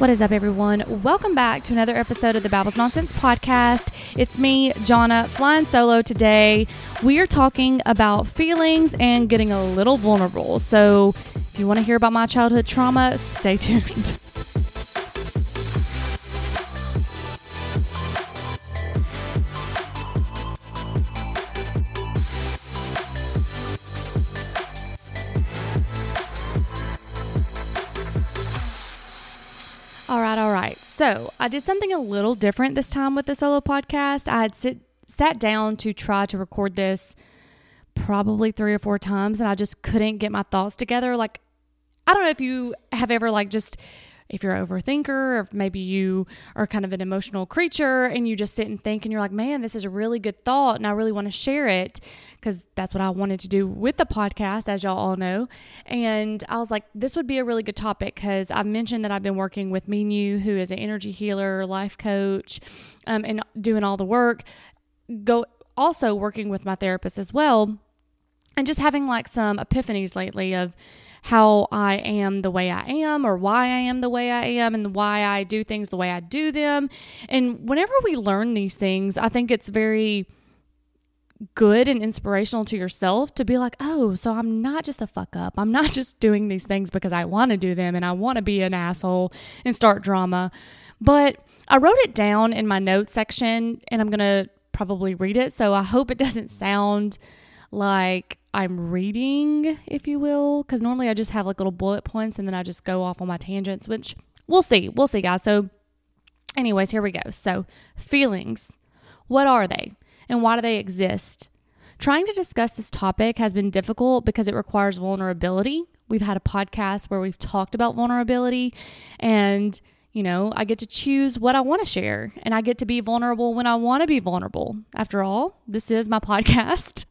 What is up, everyone? Welcome back to another episode of the Babbles Nonsense podcast. It's me, Jonna, flying solo today. We are talking about feelings and getting a little vulnerable. So, if you want to hear about my childhood trauma, stay tuned. So I did something a little different this time with the solo podcast. I had sit, sat down to try to record this probably three or four times, and I just couldn't get my thoughts together. Like, I don't know if you have ever like just if you're an overthinker or maybe you are kind of an emotional creature and you just sit and think and you're like, man, this is a really good thought and I really want to share it because that's what I wanted to do with the podcast, as y'all all know. And I was like, this would be a really good topic because I've mentioned that I've been working with Minu, who is an energy healer, life coach, um, and doing all the work. Go also working with my therapist as well and just having like some epiphanies lately of how I am the way I am or why I am the way I am and why I do things the way I do them. And whenever we learn these things, I think it's very good and inspirational to yourself to be like, oh, so I'm not just a fuck up. I'm not just doing these things because I want to do them and I want to be an asshole and start drama. But I wrote it down in my notes section and I'm going to probably read it. So I hope it doesn't sound like I'm reading, if you will, because normally I just have like little bullet points and then I just go off on my tangents, which we'll see. We'll see, guys. So, anyways, here we go. So, feelings. What are they and why do they exist? Trying to discuss this topic has been difficult because it requires vulnerability. We've had a podcast where we've talked about vulnerability and you know, I get to choose what I want to share and I get to be vulnerable when I want to be vulnerable. After all, this is my podcast.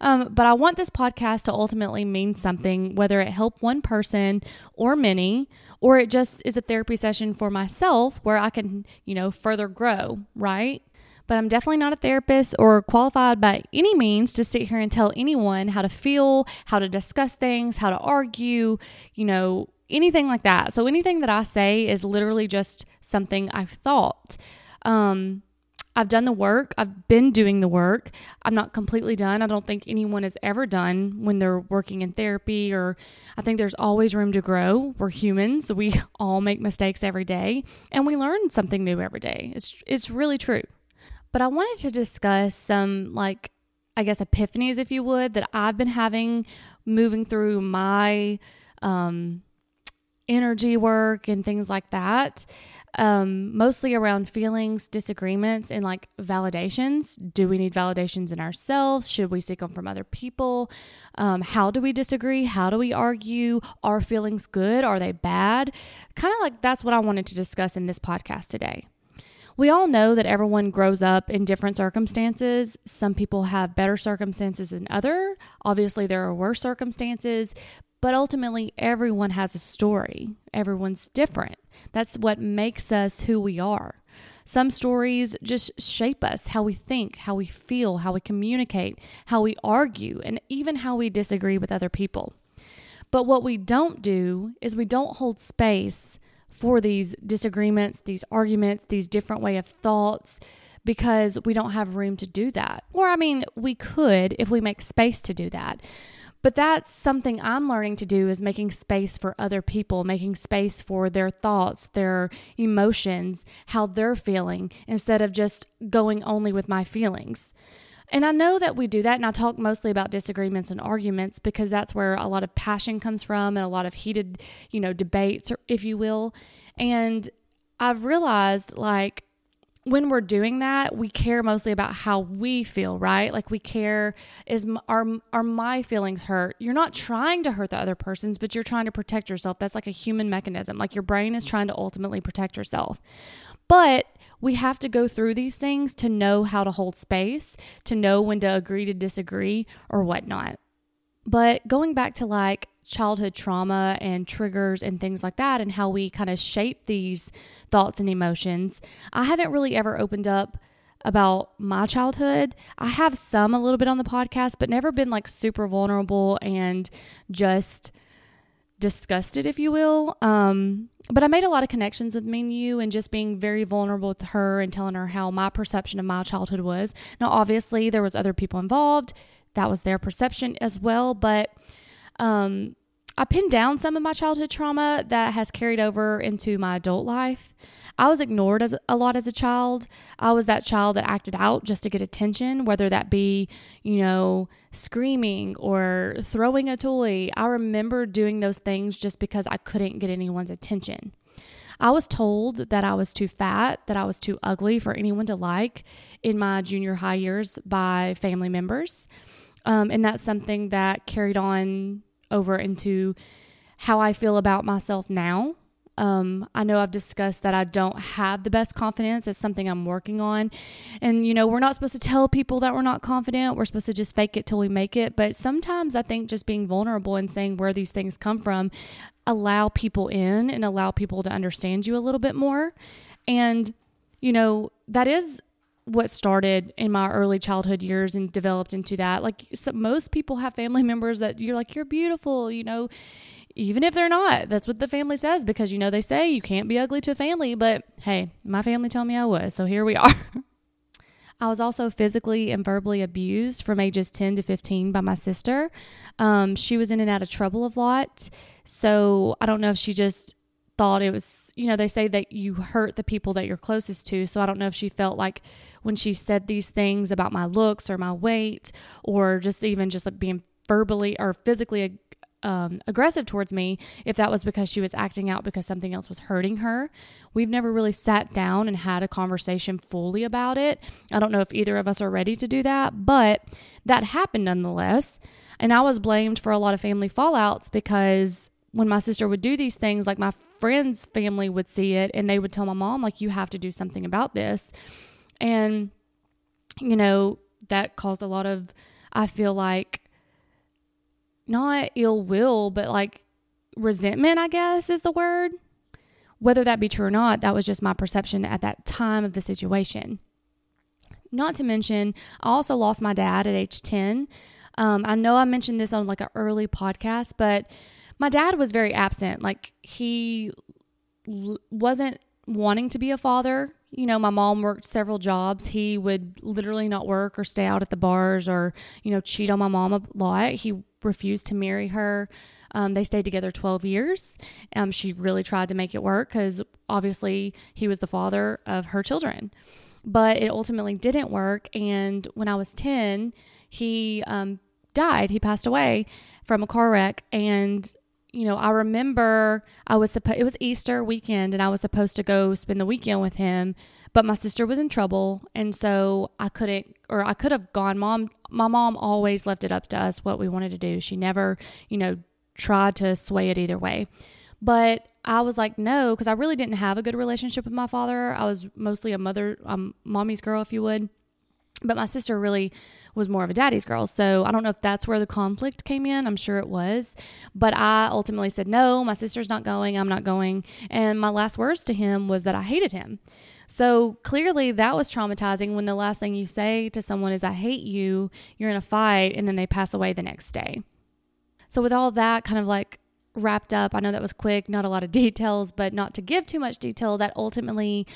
Um, but I want this podcast to ultimately mean something, whether it help one person or many, or it just is a therapy session for myself where I can, you know, further grow, right? But I'm definitely not a therapist or qualified by any means to sit here and tell anyone how to feel, how to discuss things, how to argue, you know, anything like that. So anything that I say is literally just something I've thought. Um, I've done the work. I've been doing the work. I'm not completely done. I don't think anyone is ever done when they're working in therapy, or I think there's always room to grow. We're humans. We all make mistakes every day, and we learn something new every day. It's, it's really true. But I wanted to discuss some, like, I guess, epiphanies, if you would, that I've been having moving through my um, energy work and things like that. Um, mostly around feelings, disagreements, and like validations. Do we need validations in ourselves? Should we seek them from other people? Um, how do we disagree? How do we argue? Are feelings good? Are they bad? Kind of like that's what I wanted to discuss in this podcast today. We all know that everyone grows up in different circumstances. Some people have better circumstances than other. Obviously, there are worse circumstances, but ultimately, everyone has a story. Everyone's different. That's what makes us who we are. Some stories just shape us how we think, how we feel, how we communicate, how we argue, and even how we disagree with other people. But what we don't do is we don't hold space for these disagreements, these arguments, these different way of thoughts because we don't have room to do that. Or I mean, we could if we make space to do that. But that's something I'm learning to do is making space for other people, making space for their thoughts, their emotions, how they're feeling, instead of just going only with my feelings. And I know that we do that, and I talk mostly about disagreements and arguments because that's where a lot of passion comes from and a lot of heated, you know, debates, if you will. And I've realized like when we're doing that, we care mostly about how we feel, right? Like we care is are are my feelings hurt? You're not trying to hurt the other person's, but you're trying to protect yourself. That's like a human mechanism. Like your brain is trying to ultimately protect yourself. But we have to go through these things to know how to hold space, to know when to agree to disagree or whatnot. But going back to like childhood trauma and triggers and things like that, and how we kind of shape these thoughts and emotions. I haven't really ever opened up about my childhood. I have some a little bit on the podcast, but never been like super vulnerable and just disgusted, if you will. Um, but I made a lot of connections with Minu and just being very vulnerable with her and telling her how my perception of my childhood was. Now, obviously, there was other people involved. That was their perception as well. But um, I pinned down some of my childhood trauma that has carried over into my adult life. I was ignored as a lot as a child. I was that child that acted out just to get attention, whether that be, you know, screaming or throwing a toy. I remember doing those things just because I couldn't get anyone's attention. I was told that I was too fat, that I was too ugly for anyone to like in my junior high years by family members. Um, and that's something that carried on over into how I feel about myself now. Um, I know I've discussed that I don't have the best confidence. It's something I'm working on. And, you know, we're not supposed to tell people that we're not confident. We're supposed to just fake it till we make it. But sometimes I think just being vulnerable and saying where these things come from allow people in and allow people to understand you a little bit more. And, you know, that is what started in my early childhood years and developed into that. Like so most people have family members that you're like, you're beautiful, you know, even if they're not. That's what the family says because, you know, they say you can't be ugly to a family. But hey, my family told me I was. So here we are. I was also physically and verbally abused from ages 10 to 15 by my sister. Um, she was in and out of trouble a lot. So I don't know if she just thought it was, you know, they say that you hurt the people that you're closest to. So I don't know if she felt like when she said these things about my looks or my weight or just even just like being verbally or physically um, aggressive towards me, if that was because she was acting out because something else was hurting her. We've never really sat down and had a conversation fully about it. I don't know if either of us are ready to do that, but that happened nonetheless. And I was blamed for a lot of family fallouts because when my sister would do these things, like my friend's family would see it and they would tell my mom, like, you have to do something about this. And, you know, that caused a lot of, I feel like, not ill will, but like resentment, I guess is the word. Whether that be true or not, that was just my perception at that time of the situation. Not to mention, I also lost my dad at age 10. Um, I know I mentioned this on like an early podcast, but my dad was very absent. Like he l- wasn't wanting to be a father. You know, my mom worked several jobs. He would literally not work or stay out at the bars or, you know, cheat on my mom a lot. He refused to marry her. Um, they stayed together 12 years. Um, she really tried to make it work because obviously he was the father of her children. But it ultimately didn't work. And when I was 10, he um, died. He passed away from a car wreck. And you know, I remember I was supposed, it was Easter weekend and I was supposed to go spend the weekend with him, but my sister was in trouble. And so I couldn't, or I could have gone. Mom, my mom always left it up to us what we wanted to do. She never, you know, tried to sway it either way. But I was like, no, because I really didn't have a good relationship with my father. I was mostly a mother, um, mommy's girl, if you would. But my sister really was more of a daddy's girl. So I don't know if that's where the conflict came in. I'm sure it was. But I ultimately said, no, my sister's not going. I'm not going. And my last words to him was that I hated him. So clearly that was traumatizing when the last thing you say to someone is, I hate you, you're in a fight, and then they pass away the next day. So with all that kind of like wrapped up, I know that was quick, not a lot of details, but not to give too much detail, that ultimately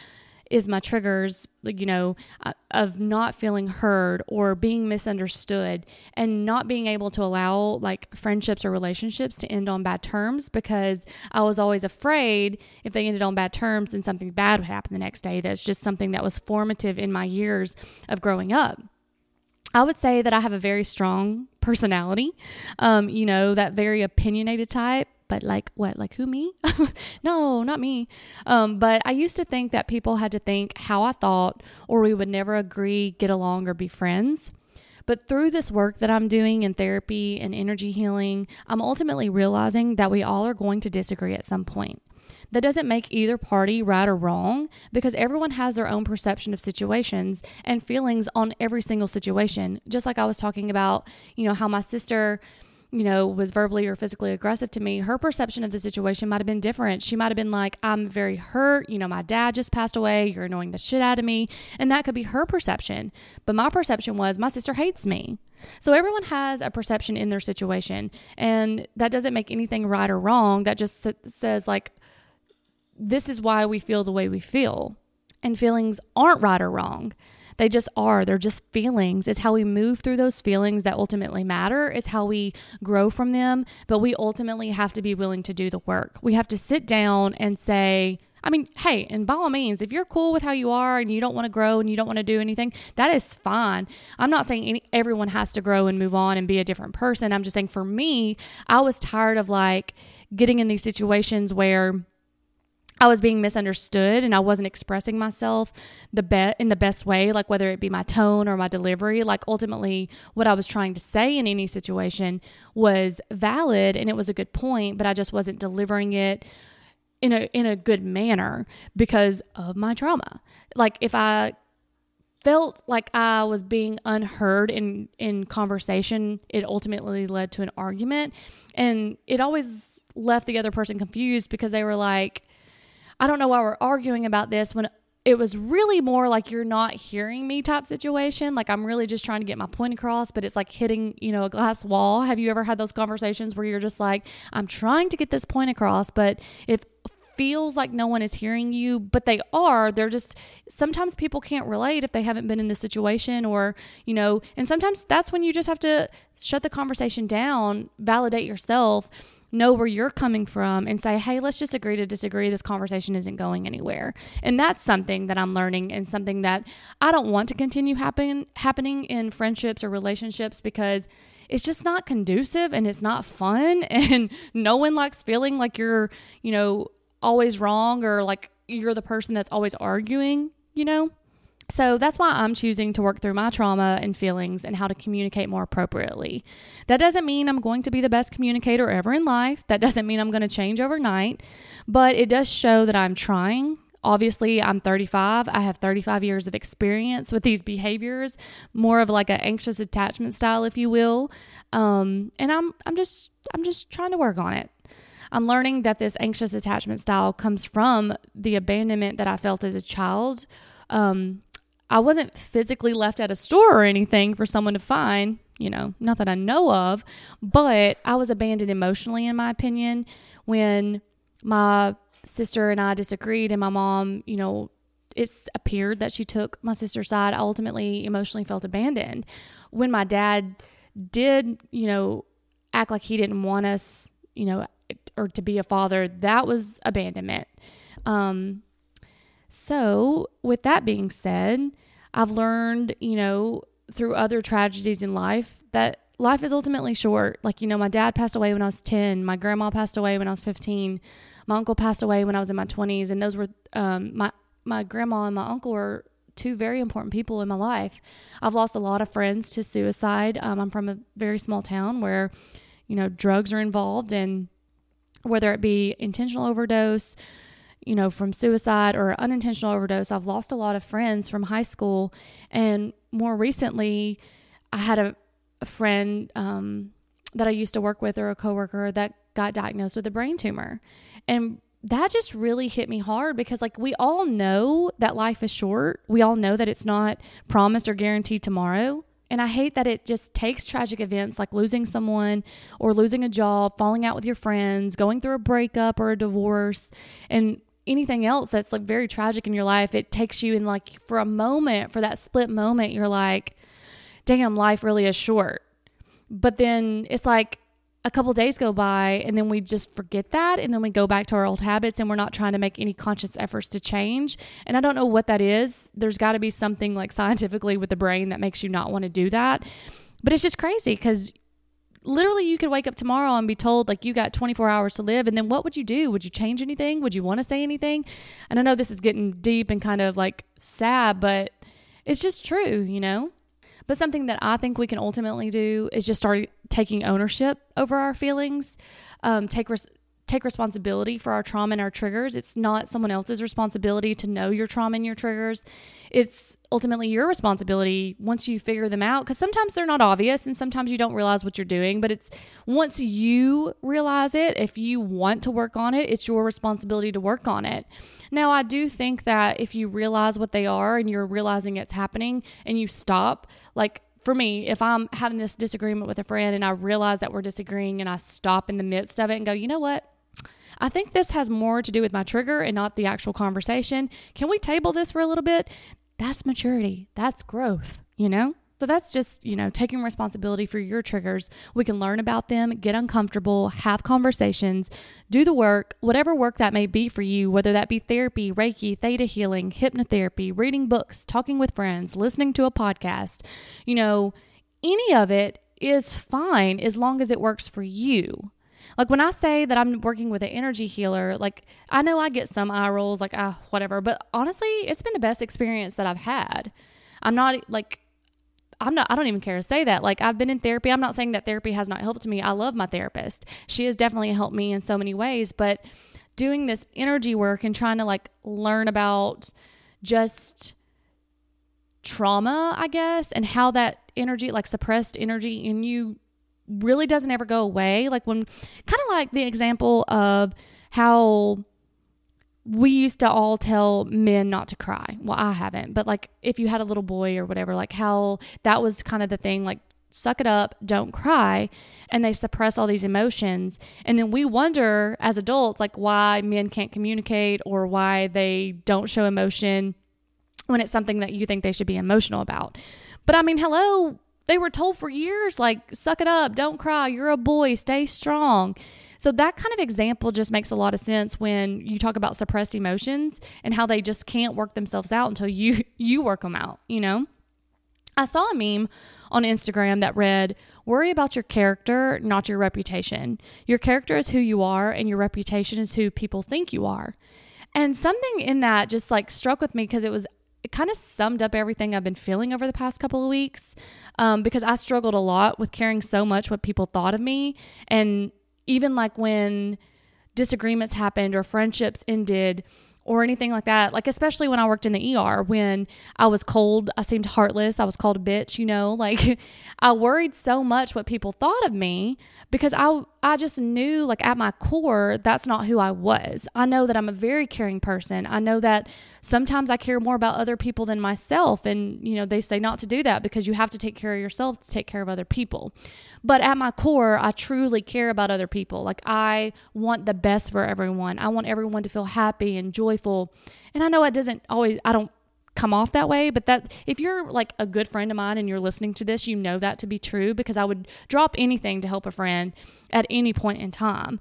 is my triggers, you know, uh, of not feeling heard or being misunderstood and not being able to allow like friendships or relationships to end on bad terms because I was always afraid if they ended on bad terms and something bad would happen the next day. That's just something that was formative in my years of growing up. I would say that I have a very strong personality, um, you know, that very opinionated type but like what like who me? No not me. Um, but i used to think that people had to think how i thought or we would never agree get along or be friends. But through this work that i'm doing in therapy and energy healing i'm ultimately realizing that we all are going to disagree at some point. That doesn't make either party right or wrong because everyone has their own perception of situations and feelings on every single situation. Just like I was talking about, you know, how my sister you know, was verbally or physically aggressive to me, her perception of the situation might have been different. She might have been like, I'm very hurt. You know, my dad just passed away. You're annoying the shit out of me. And that could be her perception. But my perception was, my sister hates me. So everyone has a perception in their situation. And that doesn't make anything right or wrong. That just says, like, this is why we feel the way we feel. And feelings aren't right or wrong. They just are. They're just feelings. It's how we move through those feelings that ultimately matter. It's how we grow from them. But we ultimately have to be willing to do the work. We have to sit down and say, I mean, hey, and by all means, if you're cool with how you are and you don't want to grow and you don't want to do anything, that is fine. I'm not saying any, everyone has to grow and move on and be a different person. I'm just saying for me, I was tired of like getting in these situations where I was being misunderstood and I wasn't expressing myself the be- in the best way, like whether it be my tone or my delivery. Like ultimately, what I was trying to say in any situation was valid and it was a good point, but I just wasn't delivering it in a in a good manner because of my trauma. Like if I felt like I was being unheard in in conversation, it ultimately led to an argument, and it always left the other person confused because they were like I don't know why we're arguing about this when it was really more like you're not hearing me type situation. Like I'm really just trying to get my point across, but it's like hitting, you know, a glass wall. Have you ever had those conversations where you're just like, I'm trying to get this point across, but it feels like no one is hearing you, but they are. They're just sometimes people can't relate if they haven't been in this situation or, you know, and sometimes that's when you just have to shut the conversation down, validate yourself know where you're coming from and say, hey, let's just agree to disagree. This conversation isn't going anywhere. And that's something that I'm learning and something that I don't want to continue happen, happening in friendships or relationships because it's just not conducive and it's not fun. And no one likes feeling like you're, you know, always wrong or like you're the person that's always arguing, you know? So that's why I'm choosing to work through my trauma and feelings and how to communicate more appropriately. That doesn't mean I'm going to be the best communicator ever in life. That doesn't mean I'm going to change overnight, but it does show that I'm trying. Obviously, I'm 35. I have 35 years of experience with these behaviors, more of like an anxious attachment style, if you will. Um, and I'm I'm just I'm just trying to work on it. I'm learning that this anxious attachment style comes from the abandonment that I felt as a child. Um, I wasn't physically left at a store or anything for someone to find, you know, not that I know of, but I was abandoned emotionally, in my opinion, when my sister and I disagreed and my mom, you know, it's appeared that she took my sister's side. I ultimately emotionally felt abandoned. When my dad did, you know, act like he didn't want us, you know, or to be a father, that was abandonment. Um, so, with that being said, I've learned, you know, through other tragedies in life that life is ultimately short. Like, you know, my dad passed away when I was 10, my grandma passed away when I was 15, my uncle passed away when I was in my 20s, and those were um, my my grandma and my uncle were two very important people in my life. I've lost a lot of friends to suicide. Um, I'm from a very small town where, you know, drugs are involved, and whether it be intentional overdose, you know, from suicide or unintentional overdose. I've lost a lot of friends from high school. And more recently, I had a, a friend um, that I used to work with or a coworker that got diagnosed with a brain tumor. And that just really hit me hard because, like, we all know that life is short. We all know that it's not promised or guaranteed tomorrow. And I hate that it just takes tragic events like losing someone or losing a job, falling out with your friends, going through a breakup or a divorce, and anything else that's like very tragic in your life, it takes you in like for a moment, for that split moment, you're like, damn, life really is short. But then it's like a couple days go by and then we just forget that and then we go back to our old habits and we're not trying to make any conscious efforts to change. And I don't know what that is. There's got to be something like scientifically with the brain that makes you not want to do that. But it's just crazy because literally you could wake up tomorrow and be told like you got 24 hours to live and then what would you do? Would you change anything? Would you want to say anything? And i know this is getting deep and kind of like sad but it's just true you know? But something that i think we can ultimately do is just start taking ownership over our feelings um, take res- take responsibility for our trauma and our triggers. It's not someone else's responsibility to know your trauma and your triggers. It's ultimately your responsibility once you figure them out because sometimes they're not obvious and sometimes you don't realize what you're doing. But it's once you realize it, if you want to work on it, it's your responsibility to work on it. Now, I do think that if you realize what they are and you're realizing it's happening and you stop, like for me, if I'm having this disagreement with a friend and I realize that we're disagreeing and I stop in the midst of it and go, you know what? I think this has more to do with my trigger and not the actual conversation. Can we table this for a little bit? That's maturity. That's growth, you know? So that's just, you know, taking responsibility for your triggers. We can learn about them, get uncomfortable, have conversations, do the work, whatever work that may be for you, whether that be therapy, Reiki, theta healing, hypnotherapy, reading books, talking with friends, listening to a podcast. You know, any of it is fine as long as it works for you. Like when I say that I'm working with an energy healer, like I know I get some eye rolls, like ah, whatever, but honestly, it's been the best experience that I've had. I'm not like I'm not, I don't even care to say that. Like, I've been in therapy. I'm not saying that therapy has not helped me. I love my therapist. She has definitely helped me in so many ways. But doing this energy work and trying to like learn about just trauma, I guess, and how that energy, like suppressed energy in you, really doesn't ever go away. Like, when kind of like the example of how we used to all tell men not to cry. Well, I haven't, but like if you had a little boy or whatever, like how that was kind of the thing, like suck it up, don't cry. And they suppress all these emotions. And then we wonder as adults, like why men can't communicate or why they don't show emotion when it's something that you think they should be emotional about. But I mean, hello, they were told for years, like, suck it up, don't cry, you're a boy, stay strong. So that kind of example just makes a lot of sense when you talk about suppressed emotions and how they just can't work themselves out until you you work them out, you know? I saw a meme on Instagram that read, Worry about your character, not your reputation. Your character is who you are, and your reputation is who people think you are. And something in that just like struck with me because it was, it kind of summed up everything I've been feeling over the past couple of weeks. Um, because I struggled a lot with caring so much what people thought of me. And even like when disagreements happened or friendships ended or anything like that. Like, especially when I worked in the ER, when I was cold, I seemed heartless, I was called a bitch, you know, like I worried so much what people thought of me because I, I just knew, like, at my core, that's not who I was. I know that I'm a very caring person. I know that sometimes I care more about other people than myself. And, you know, they say not to do that because you have to take care of yourself to take care of other people. But at my core, I truly care about other people. Like, I want the best for everyone. I want everyone to feel happy and joyful. And I know it doesn't always, I don't come off that way but that if you're like a good friend of mine and you're listening to this you know that to be true because i would drop anything to help a friend at any point in time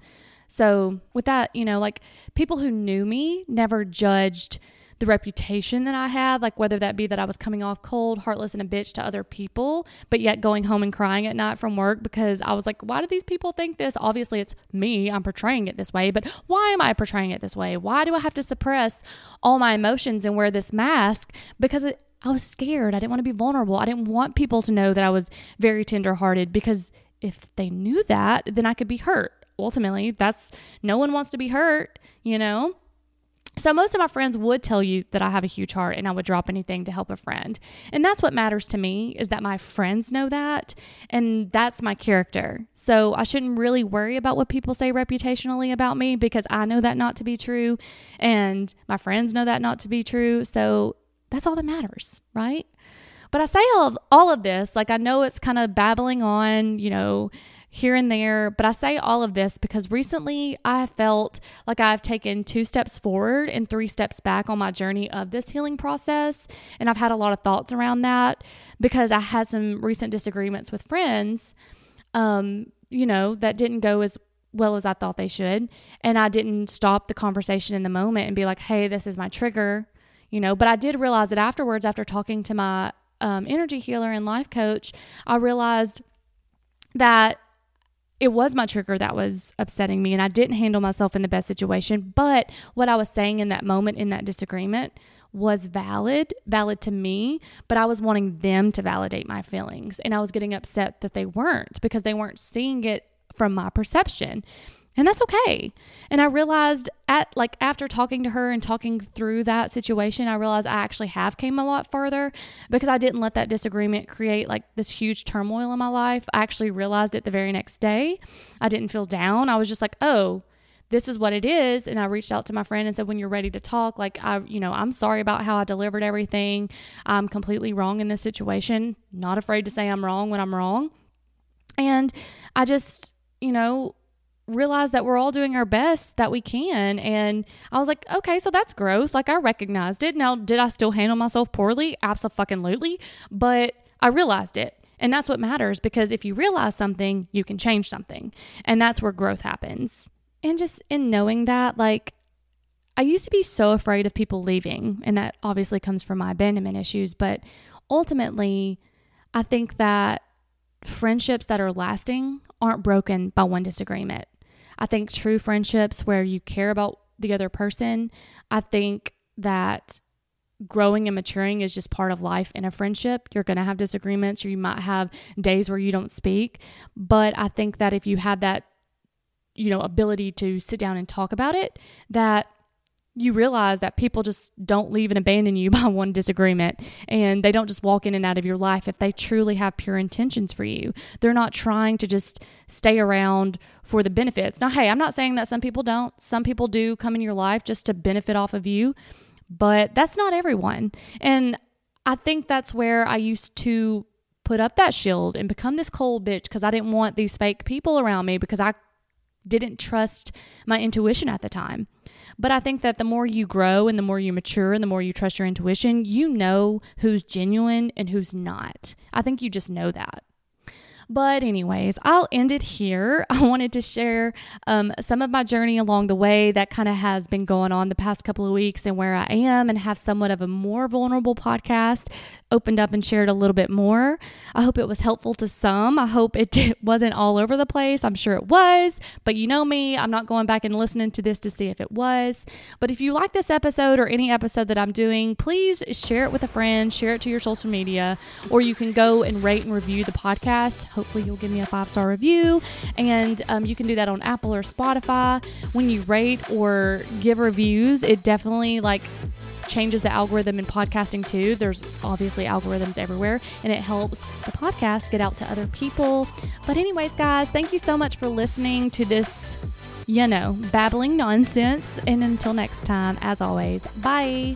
so with that you know like people who knew me never judged the reputation that I had, like whether that be that I was coming off cold, heartless, and a bitch to other people, but yet going home and crying at night from work because I was like, why do these people think this? Obviously, it's me. I'm portraying it this way, but why am I portraying it this way? Why do I have to suppress all my emotions and wear this mask? Because it, I was scared. I didn't want to be vulnerable. I didn't want people to know that I was very tenderhearted because if they knew that, then I could be hurt. Ultimately, that's no one wants to be hurt, you know? So, most of my friends would tell you that I have a huge heart and I would drop anything to help a friend. And that's what matters to me is that my friends know that and that's my character. So, I shouldn't really worry about what people say reputationally about me because I know that not to be true and my friends know that not to be true. So, that's all that matters, right? But I say all of, all of this, like I know it's kind of babbling on, you know, here and there. But I say all of this because recently I felt like I've taken two steps forward and three steps back on my journey of this healing process. And I've had a lot of thoughts around that because I had some recent disagreements with friends, um, you know, that didn't go as well as I thought they should. And I didn't stop the conversation in the moment and be like, hey, this is my trigger, you know. But I did realize that afterwards, after talking to my um, energy healer and life coach, I realized that it was my trigger that was upsetting me and I didn't handle myself in the best situation. But what I was saying in that moment in that disagreement was valid, valid to me, but I was wanting them to validate my feelings. And I was getting upset that they weren't because they weren't seeing it from my perception. And that's okay. And I realized at like after talking to her and talking through that situation, I realized I actually have came a lot further because I didn't let that disagreement create like this huge turmoil in my life. I actually realized it the very next day. I didn't feel down. I was just like, "Oh, this is what it is and i reached out to my friend and said when you're ready to talk like i you know i'm sorry about how i delivered everything i'm completely wrong in this situation not afraid to say i'm wrong when i'm wrong and i just you know realize that we're all doing our best that we can. And I was like, okay, so that's growth. Like I recognized it. Now, did I still handle myself poorly? Absolutely. But I realized it. And that's what matters because if you realize something, you can change something. And that's where growth happens. And just in knowing that, like, I used to be so afraid of people leaving. And that obviously comes from my abandonment issues. But ultimately, I think that friendships that are lasting aren't broken by one disagreement. I think true friendships where you care about the other person, I think that growing and maturing is just part of life in a friendship. You're going to have disagreements, or you might have days where you don't speak. But I think that if you have that, you know, ability to sit down and talk about it, that you realize that people just don't leave and abandon you by one disagreement and they don't just walk in and out of your life if they truly have pure intentions for you. They're not trying to just stay around for the benefits. Now, hey, I'm not saying that some people don't. Some people do come in your life just to benefit off of you, but that's not everyone. And I think that's where I used to put up that shield and become this cold bitch because I didn't want these fake people around me because I didn't trust my intuition at the time. But I think that the more you grow and the more you mature and the more you trust your intuition, you know who's genuine and who's not. I think you just know that. But, anyways, I'll end it here. I wanted to share um, some of my journey along the way that kind of has been going on the past couple of weeks and where I am, and have somewhat of a more vulnerable podcast opened up and shared a little bit more. I hope it was helpful to some. I hope it did, wasn't all over the place. I'm sure it was, but you know me, I'm not going back and listening to this to see if it was. But if you like this episode or any episode that I'm doing, please share it with a friend, share it to your social media, or you can go and rate and review the podcast hopefully you'll give me a five star review. And um, you can do that on Apple or Spotify. When you rate or give reviews, it definitely like changes the algorithm in podcasting too. There's obviously algorithms everywhere, and it helps the podcast get out to other people. But, anyways, guys, thank you so much for listening to this, you know, babbling nonsense. And until next time, as always, bye.